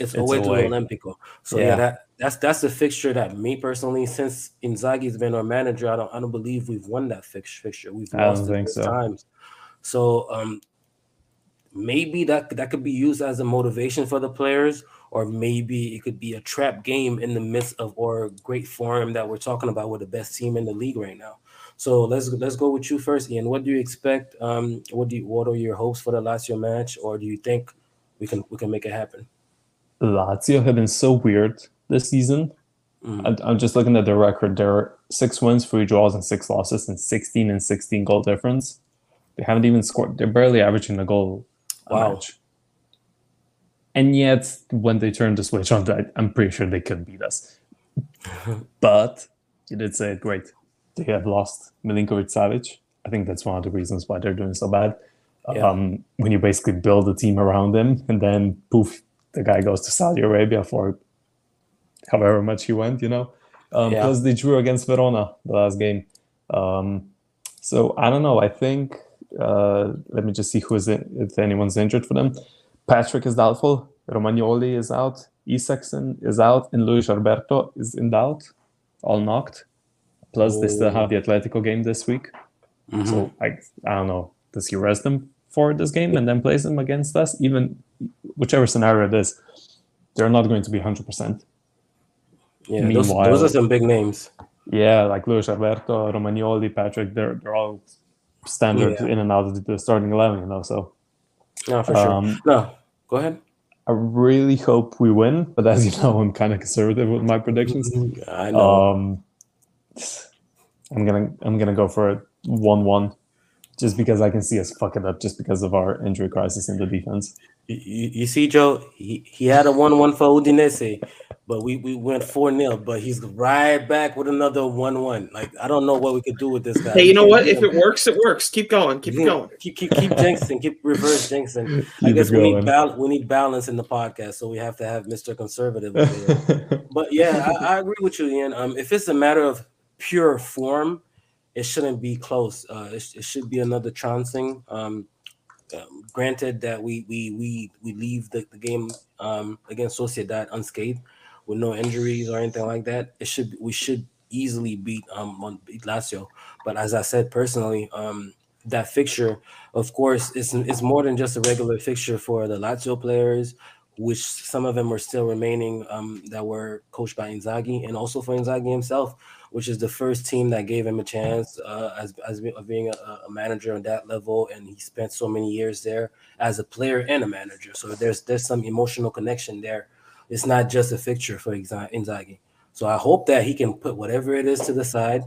It's, It's away, to away. the Olimpico. So yeah. Yeah. that that's that's the fixture that me personally, since Inzaghi's been our manager, I don't I don't believe we've won that fix, fixture. We've I don't lost it think so. times. So um maybe that that could be used as a motivation for the players, or maybe it could be a trap game in the midst of our great form that we're talking about with the best team in the league right now. So let's let's go with you first, Ian. What do you expect? Um, what do you, what are your hopes for the Lazio match, or do you think we can we can make it happen? Lazio have been so weird this season. Mhm. I'm, just looking at their record. There are six wins, three draws, and six losses, and 16 and 16 goal difference. They haven't even scored. They're barely averaging a goal a Wow. match. And yet, when they turn the switch on, I'm pretty sure they could beat us. but you did say it great. They have lost Milinkovic Savic. I think that's one of the reasons why they're doing so bad. Yeah. Um, when you basically build a team around him, and then poof, the guy goes to Saudi Arabia for however much he went, you know. Um, Yeah. Plus, they drew against Verona the last game. Um, so I don't know. I think uh, let me just see who is in, if anyone's injured for them. Patric is doubtful. Romagnoli is out. Isaksen is out, and Luis Alberto is in doubt, all knocked. Plus, they still have the Atletico game this week. Mhm. So I I don't know. Does he rest them for this game and then plays them against us? Even whichever scenario it is, they're not going to be hundred percent. yeah, those, those are some big names. Yeah, like Luis Alberto, Romagnoli, Patric, they're they're all standard Yeah. in and out of the starting eleven, you know. So No, for sure. um, No, go ahead. I really hope we win, but as you know, I'm kind of conservative with my predictions. I know. Um, I'm gonna I'm gonna go for a one-one, just because I can see us fuck it up, just because of our injury crisis in the defense. You, you you see, Joe, he, he had a 1 1 for Udinese, but we, we went 4 0, but he's right back with another 1 1. Like, I don't know what we could do with this guy. Hey, you know what? If it works, it works. Keep going. Keep Yeah, going. Keep, keep, keep jinxing, keep reverse jinxing. I guess we need, going. bal- we need balance in the podcast, so we have to have Mr. Conservative. But yeah, I, I agree with you, Ian. Um, if it's a matter of pure form, it shouldn't be close. Uh, it, it should be another trouncing. Um, um, granted that we we we we leave the, the game um, against Sociedad unscathed with no injuries or anything like that. It should we should easily beat um beat Lazio. But as I said personally, um, that fixture, of course, is is more than just a regular fixture for the Lazio players which some of them are still remaining um, that were coached by Inzaghi, and also for Inzaghi himself, which is the first team that gave him a chance uh, as as being a, a manager on that level, and he spent so many years there as a player and a manager. So there's there's some emotional connection there. It's not just a fixture for Inza- Inzaghi. So I hope that he can put whatever it is to the side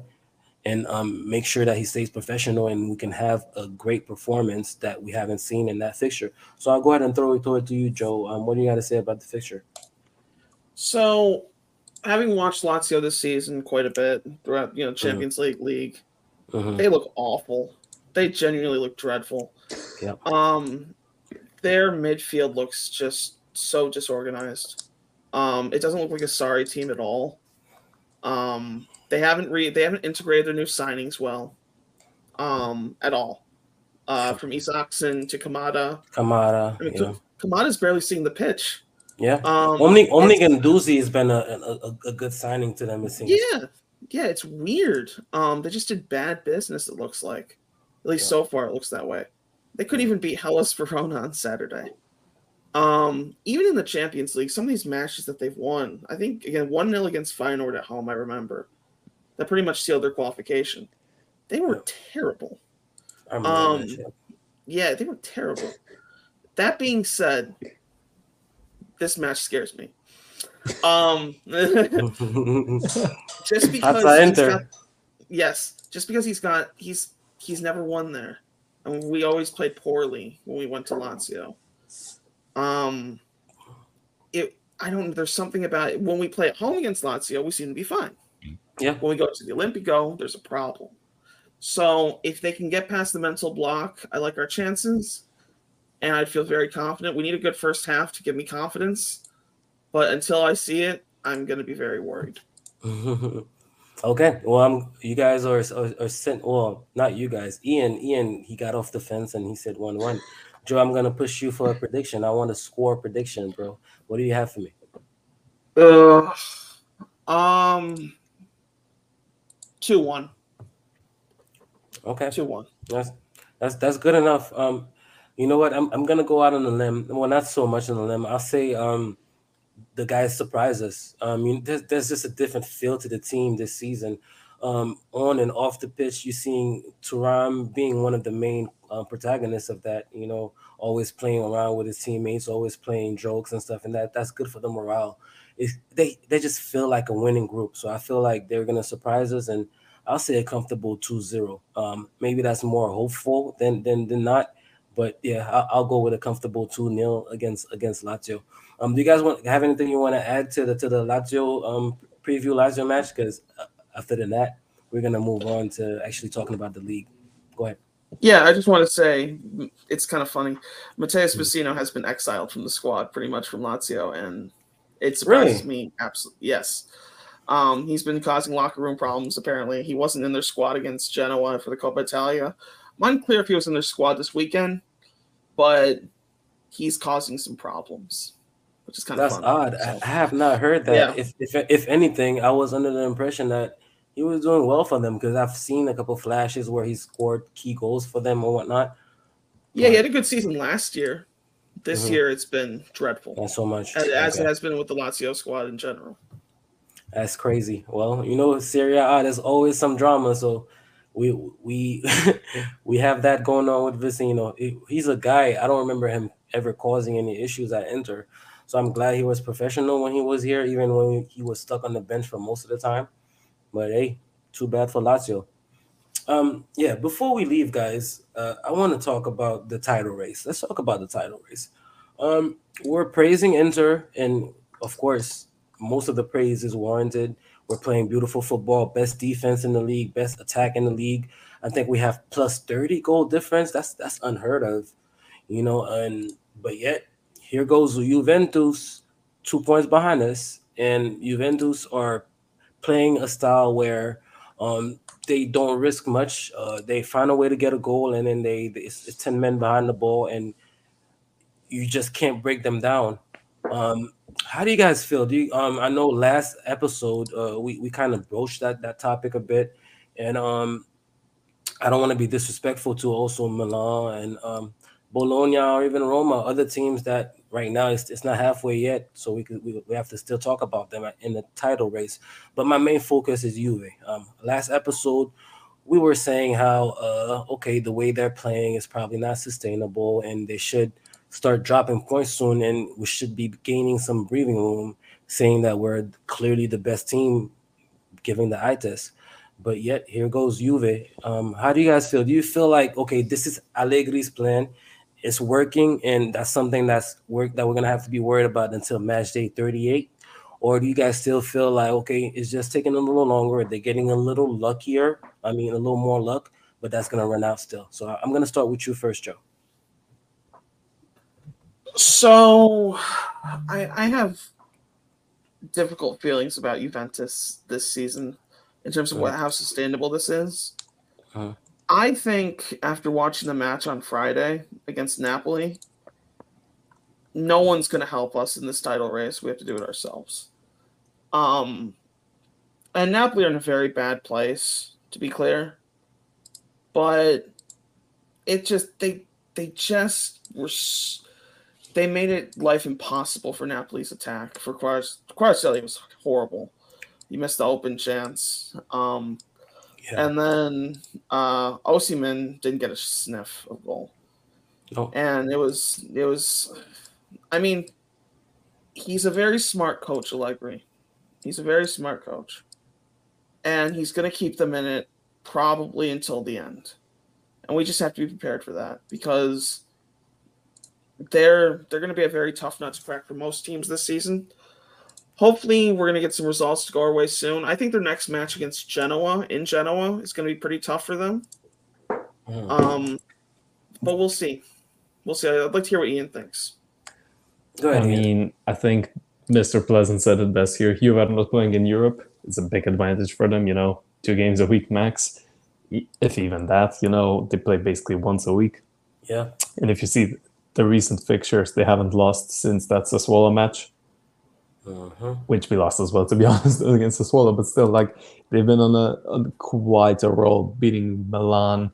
and um, make sure that he stays professional and we can have a great performance that we haven't seen in that fixture. So I'll go ahead and throw it to it to you, Joe. Um, what do you got to say about the fixture? So, having watched Lazio this season quite a bit throughout, you know, Champions League league, Mhm. they look awful. They genuinely look dreadful. Yep. Um, their midfield looks just so disorganized. Um, it doesn't look like a Sarri team at all. Um, they haven't re they haven't integrated their new signings well, um, at all. Uh, from Isaksen to Kamada. Kamada, I mean, yeah, Kamada's barely seeing the pitch. Yeah. Um, Omni Omni has been a, a, a, good signing to them. It seems. Yeah, yeah, it's weird. Um, they just did bad business. It looks like, at least Yeah. so far, it looks that way. They couldn't even beat Hellas Verona on Saturday. Um, even in the Champions League, some of these matches that they've won, I think again one 0 against Feyenoord at home. I remember that pretty much sealed their qualification. They were terrible. Um. Yeah, they were terrible. That being said, this match scares me. Um, just because Hasta he's enter. got, yes, just because he's got he's he's never won there, and we always played poorly when we went to Lazio. Um, it I don't. There's something about it. when we play at home against Lazio, we seem to be fine. Yeah. When we go to the Olimpico, there's a problem. So if they can get past the mental block, I like our chances, and I'd feel very confident. We need a good first half to give me confidence, but until I see it, I'm going to be very worried. okay. Well, I'm. You guys are, are are sent. Well, not you guys. Ian. Ian. He got off the fence and he said one one. Joe, I'm gonna push you for a prediction. I want a score prediction, bro. What do you have for me? Uh, um, two one, Okay. two one. That's that's that's good enough. Um, you know what? I'm I'm gonna go out on a limb. Well, not so much on a limb. I'll say um, the guys surprise us. Um, you, there's there's just a different feel to the team this season. um, on and off the pitch, you're seeing Thuram being one of the main uh, protagonists of that. You know, always playing around with his teammates, always playing jokes and stuff, and that that's good for the morale. It, they they just feel like a winning group, so I feel like they're gonna surprise us, and I'll say a comfortable 2-0. Um, maybe that's more hopeful than than than not, but yeah, I'll, I'll go with a comfortable 2-0 against against Lazio. Um, do you guys want have anything you want to add to the to the Lazio um preview Lazio match? Because uh, after that, we're gonna move on to actually talking about the league. Go ahead. Yeah, I just want to say it's kind of funny. Mateus Vecino has been exiled from the squad pretty much from Lazio, and it surprises Really? me absolutely. Yes, um, he's been causing locker room problems. Apparently, he wasn't in their squad against Genoa for the Coppa Italia. I'm unclear if he was in their squad this weekend, but he's causing some problems, which is kind That's of odd. I, I have not heard that. Yeah. If, if if anything, I was under the impression that he was doing well for them because I've seen a couple flashes where he scored key goals for them or whatnot. Yeah, he had a good season last year. This Mhm. year, it's been dreadful, Not so much. as, as Okay. it has been with the Lazio squad in general. That's crazy. Well, you know, Serie A, there's always some drama. So we we we have that going on with Vecino. He- He's a guy. I don't remember him ever causing any issues at Inter. So I'm glad he was professional when he was here, even when he was stuck on the bench for most of the time. But hey, too bad for Lazio. Um, yeah, before we leave, guys, uh, I want to talk about the title race. Let's talk about the title race. Um, we're praising Inter, and of course, most of the praise is warranted. We're playing beautiful football, best defense in the league, best attack in the league. I think we have plus 30 goal difference. That's that's unheard of, you know. And but yet here goes Juventus, two points behind us, and Juventus are playing a style where um, they don't risk much. Uh, they find a way to get a goal, and then they it's, it's ten men behind the ball, and you just can't break them down. Um, how do you guys feel? Do you, um, I know last episode uh, we we kind of broached that that topic a bit, and um, I don't want to be disrespectful to also Milan and um, Bologna or even Roma, other teams that right now it's, it's not halfway yet, so we could we, we have to still talk about them in the title race. But my main focus is Juve. Um, last episode we were saying how uh, okay the way they're playing is probably not sustainable, and they should start dropping points soon, and we should be gaining some breathing room, saying that we're clearly the best team, giving the eye test. But yet here goes Juve. Um, how do you guys feel? Do you feel like okay, this is Allegri's plan? It's working, and that's something that's work that we're gonna have to be worried about until match day 38? Or do you guys still feel like okay, it's just taking a little longer? They're getting a little luckier. I mean, a little more luck, but that's gonna run out still. So I'm gonna start with you first, Joe. So, I I have difficult feelings about Juventus this season in terms of what how sustainable this is. Uh-huh. I think after watching the match on Friday against Napoli, no one's going to help us in this title race. We have to do it ourselves. Um, and Napoli are in a very bad place, to be clear. But it just they they just were s- they made it life impossible for Napoli's attack. For Quars Kvaratskhelia was horrible. He missed the open chance. Um, Yeah. and then uh Osimhen didn't get a sniff of goal. No. And it was it was I mean he's a very smart coach, Allegri. He's a very smart coach. And he's gonna keep them in it probably until the end. And we just have to be prepared for that because they're they're gonna be a very tough nut to crack for most teams this season. Hopefully, we're going to get some results to go our way soon. I think their next match against Genoa in Genoa is going to be pretty tough for them. Mhm. Um, but we'll see. We'll see. I'd like to hear what Ian thinks. Go I ahead. Ian. mean, I think Mr. Pleasant said it best here. Juve are not playing in Europe. It's a big advantage for them, you know, two games a week max. If even that, you know, they play basically once a week. Yeah. And if you see the recent fixtures, they haven't lost since that Sassuolo match, Mhm. which we lost as well, to be honest, against Sassuolo. But still, like, they've been on a, on quite a roll, beating Milan,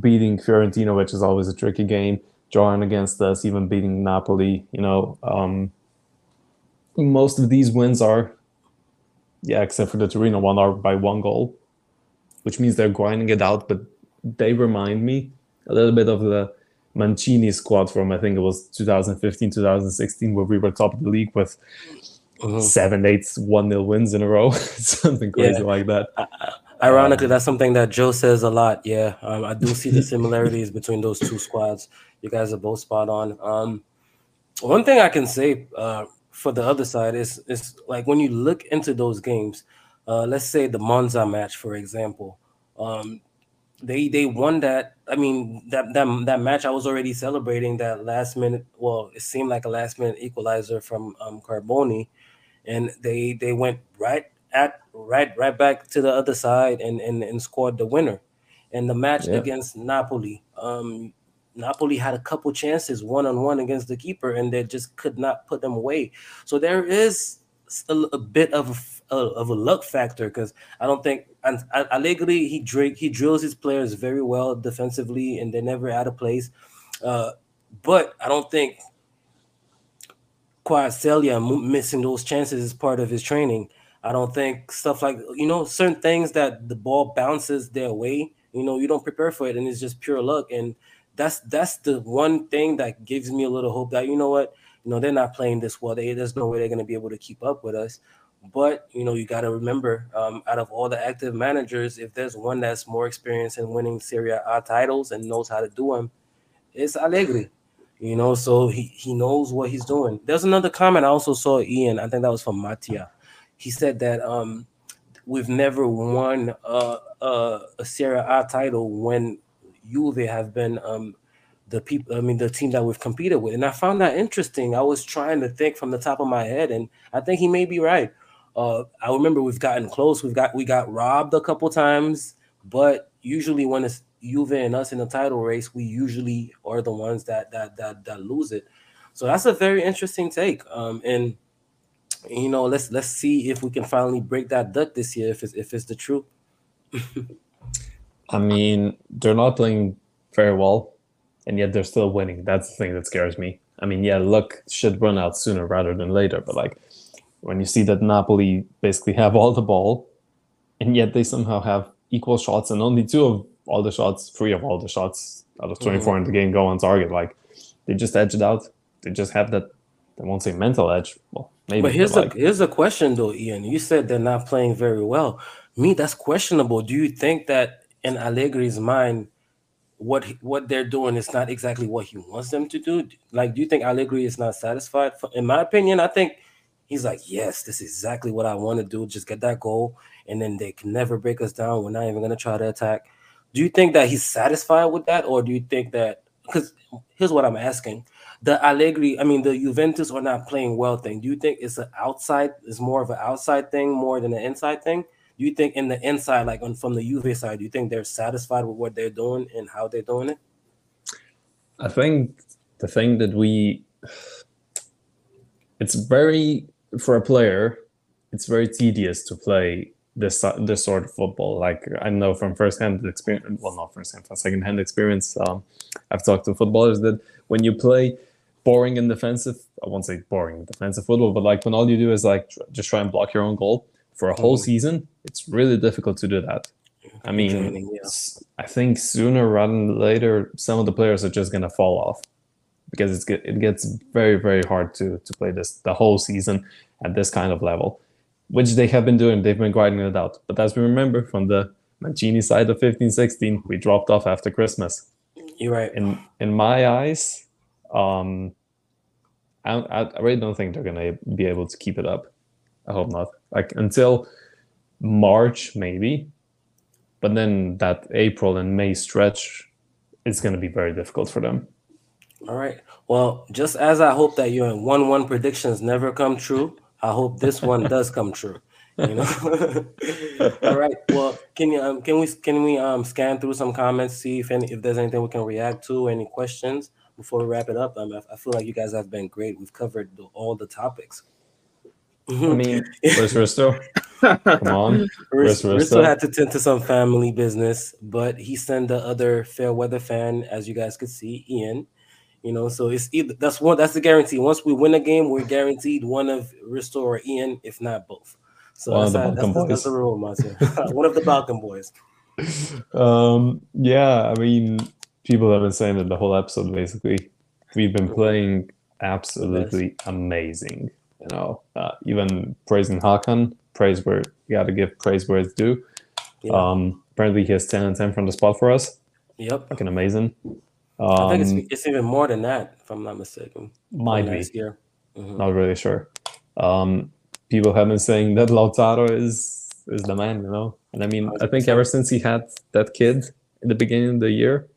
beating Fiorentina, which is always a tricky game, drawing against us, even beating Napoli, you know. Um, most of these wins are, yeah, except for the Torino one, are by one goal. which means they're grinding it out. But they remind me a little bit of the Mancini squad from I think it was 2015, 2016, where we were top of the league with Mhm. seven, eight, one nil wins in a row, something crazy Yeah. like that. Ironically, that's something that Joe says a lot. Yeah, um, I do see the similarities between those two squads. You guys are both spot on. Um, one thing I can say uh, for the other side is is like when you look into those games, uh, let's say the Monza match, for example. Um, they they won that. I mean that that that match. I was already celebrating that last minute. Well, it seemed like a last minute equalizer from um, Carboni, and they they went right at right right back to the other side and and, and scored the winner. And the match Yeah. against Napoli, um, Napoli had a couple chances one on one against the keeper, and they just could not put them away. So there is a, a bit of a, of a luck factor because I don't think and A- Allegri he dri- he drills his players very well defensively, and they're never out of place. Uh, but I don't think Kvaratskhelia missing those chances is part of his training. I don't think stuff like you know certain things that the ball bounces their way. You know, you don't prepare for it, and it's just pure luck. And that's that's the one thing that gives me a little hope that you know what, you know, they're not playing this well. They, there's no way they're going to be able to keep up with us. But you know, you got to remember, um, out of all the active managers, if there's one that's more experienced in winning Serie A titles and knows how to do them, it's Allegri. You know, so he, he knows what he's doing. There's another comment I also saw, Ian. I think that was from Mattia. He said that um, we've never won uh, uh, a Serie A title when Juve have been um, the people. I mean, the team that we've competed with, and I found that interesting. I was trying to think from the top of my head, and I think he may be right. Uh, I remember we've gotten close. We've got we got robbed a couple times, but usually when it's Juve and us in the title race, we usually are the ones that that that that lose it. So that's a very interesting take. Um, and you know, let's let's see if we can finally break that duck this year. If it's if it's the truth. I mean, they're not playing very well, and yet they're still winning. That's the thing that scares me. I mean, yeah, luck should run out sooner rather than later, but like when you see that Napoli basically have all the ball, and yet they somehow have equal shots, and only two of all the shots, three of all the shots out of mm-hmm. 24 in the game go on target. Like they just edge it out. They just have that. I won't say mental edge. Well, maybe. But here's like, the here's the question though, Ian. You said they're not playing very well. Me, that's questionable. Do you think that in Allegri's mind, what what they're doing is not exactly what he wants them to do? Like, do you think Allegri is not satisfied? In my opinion, I think he's like, yes, this is exactly what I want to do. Just get that goal, and then they can never break us down. We're not even gonna try to attack. Do you think that he's satisfied with that, or do you think that because here's what I'm asking: the Allegri, I mean, the Juventus are not playing well thing. Do you think it's an outside, is more of an outside thing more than an inside thing? Do you think in the inside, like on from the Juve side, do you think they're satisfied with what they're doing and how they're doing it? I think the thing that we it's very for a player, it's very tedious to play this this sort of football. Like I know from firsthand experience, well, not firsthand, from secondhand experience. Um, I've talked to footballers that when you play boring and defensive, I won't say boring defensive football, but like when all you do is like tr- just try and block your own goal for a whole Mhm. season, it's really difficult to do that. I mean, yeah. I think sooner rather than later, some of the players are just gonna fall off because it's it gets very very hard to to play this the whole season at this kind of level, which they have been doing. They've been grinding it out. But as we remember from the Mancini side of 15-16, we dropped off after Christmas. You're right. In in my eyes, um, I, I really don't think they're gonna be able to keep it up. I hope not. Like until March maybe, but then that April and May stretch is going to be very difficult for them. All right. Well, just as I hope that your one-one predictions never come true, I hope this one does come true. You know. All right. Well, can you um, can we can we um scan through some comments, see if any if there's anything we can react to, any questions before we wrap it up? Um, I, I feel like you guys have been great. We've covered the, all the topics. I mean, where's Risto? Come on. Where's Risto? Risto had to tend to some family business, but he sent the other fair weather fan, as you guys could see, Ian. You know, so it's either that's one that's the guarantee. Once we win a game, we're guaranteed one of Risto or Ian, if not both. So One of that's, the how- that's, that's, that's the rule, Martin. one of the Balkan boys. um, yeah, I mean, people have been saying that the whole episode. Basically, we've been playing absolutely amazing. You know, uh, even praising Hakan, praise where you got to give praise where it's due. Yeah. Um, apparently, he has ten and ten from the spot for us. Yep. Fucking amazing. I think Um, it's, it's even more than that, if I'm not mistaken. might be. Mhm. Not really sure. Um, people have been saying that Lautaro is is the man, you know. And I mean, I think ever since he had that kid in the beginning of the year,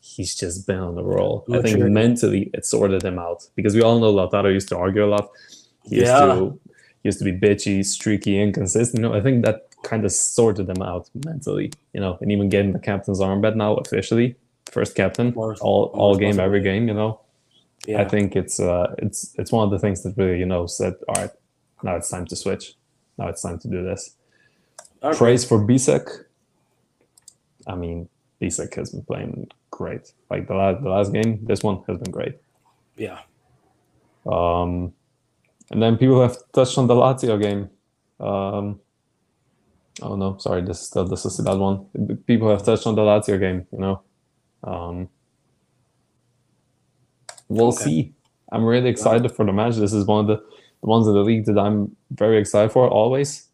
he's just been on the roll. I think Maturity. mentally it sorted him out because we all know Lautaro used to argue a lot. He used Yeah. to he used to be bitchy, streaky, inconsistent. You know, I think that kind of sorted him out mentally. You know, and even getting the captain's armband now officially, first captain, all all game, every game. You know, Yeah. I think it's uh it's it's one of the things that really you know said all right now it's time to switch. Now it's time to do this. Okay. praise for Bisseck. I mean Bisseck has been playing great. Like the last the last game this one has been great. Yeah. um and then people have touched on the Lazio game. Um oh no sorry this is still this is that one. People have touched on the Lazio game you know um we'll Okay. see I'm really excited for the match this is one of the, the ones in the league that I'm very excited for always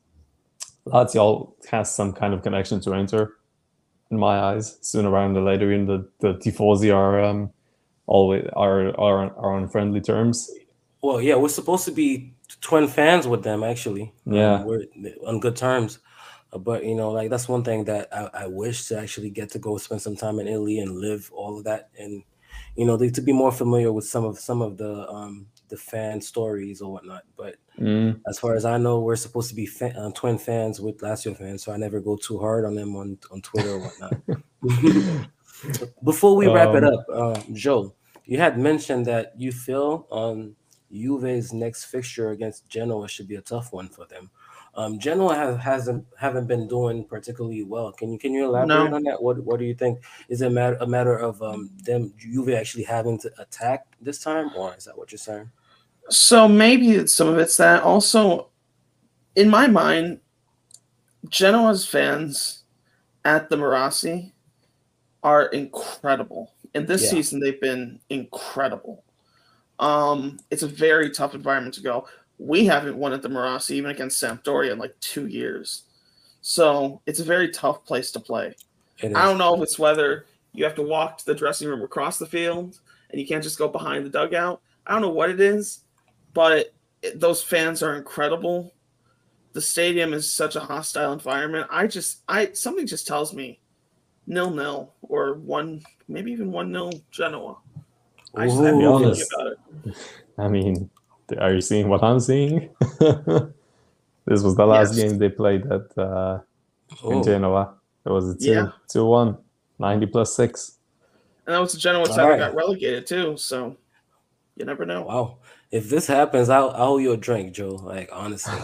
Lazio has some kind of connection to Inter in my eyes sooner rather than later even the, the Tifosi are um always are, are are on friendly terms Well, yeah, we're supposed to be twin fans with them, actually. Um, Yeah. we're on good terms. But you know, like that's one thing that I, I wish to actually get to go spend some time in Italy and live all of that, and you know, to be more familiar with some of some of the um the fan stories or whatnot. But Mm, as far as I know, we're supposed to be uh, twin fans with Lazio fans, so I never go too hard on them on on Twitter or whatnot. Before we wrap it Um, up, uh, Joe, you had mentioned that you feel um, Juve's next fixture against Genoa should be a tough one for them. Um, Genoa has, hasn't haven't been doing particularly well. Can you can you elaborate No. on that? What what do you think? Is it a matter a matter of um, them Juve actually having to attack this time, or is that what you're saying? So maybe some of it's that. Also, in my mind, Genoa's fans at the Marassi are incredible. And this Yeah. season they've been incredible. Um, it's a very tough environment to go. We haven't won at the Marassi even against Sampdoria in like two years. So it's a very tough place to play. It I don't know if it's whether you have to walk to the dressing room across the field and you can't just go behind the dugout. I don't know what it is, but it, those fans are incredible. The stadium is such a hostile environment. I just, I something just tells me nil nil or one, maybe even one nil Genoa. I just have Ooh. no feeling Honest. about it. I mean, are you seeing what I'm seeing? this was the last Yes. game they played at uh, in Oh, Genoa. It was a two, Yeah. 2 1, 90 plus 6. And that was the Genoa side Alright. that got relegated too. So you never know. wow. If this happens, I'll, I'll owe you a drink, Joe. Like honestly,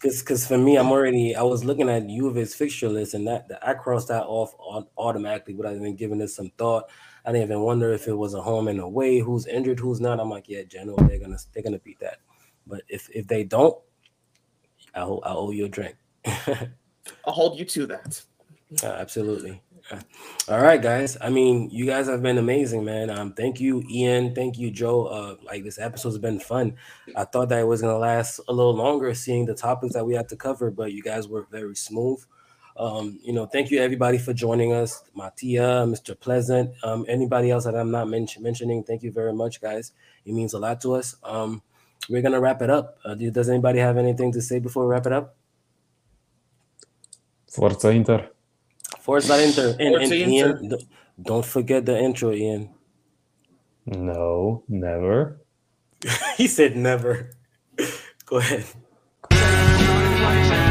because because for me, I'm already. I was looking at Juve's fixture list, and that, that I crossed that off au- automatically without even giving it some thought. I didn't even wonder if it was a home and away, who's injured, who's not. I'm like, yeah, Genoa, they're gonna they're gonna beat that. But if if they don't, I will I owe you a drink. I'll hold you to that. Uh, absolutely. Uh, All right, guys. I mean, you guys have been amazing, man. Um, thank you, Ian. Thank you, Joe. Uh, like this episode's been fun. I thought that it was gonna last a little longer, seeing the topics that we had to cover, but you guys were very smooth. Um, you know, thank you everybody for joining us, Mattia, Mr. Pleasant, um, anybody else that I'm not mention- mentioning. Thank you very much, guys. It means a lot to us. Um, we're gonna wrap it up. Uh, do- does anybody have anything to say before we wrap it up? Forza Inter. Forza Inter and, and Inter. Ian, don't forget the intro, Ian. No, never. he said never. Go ahead.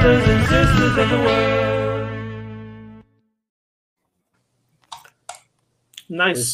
Brothers and sisters of the world. Nice.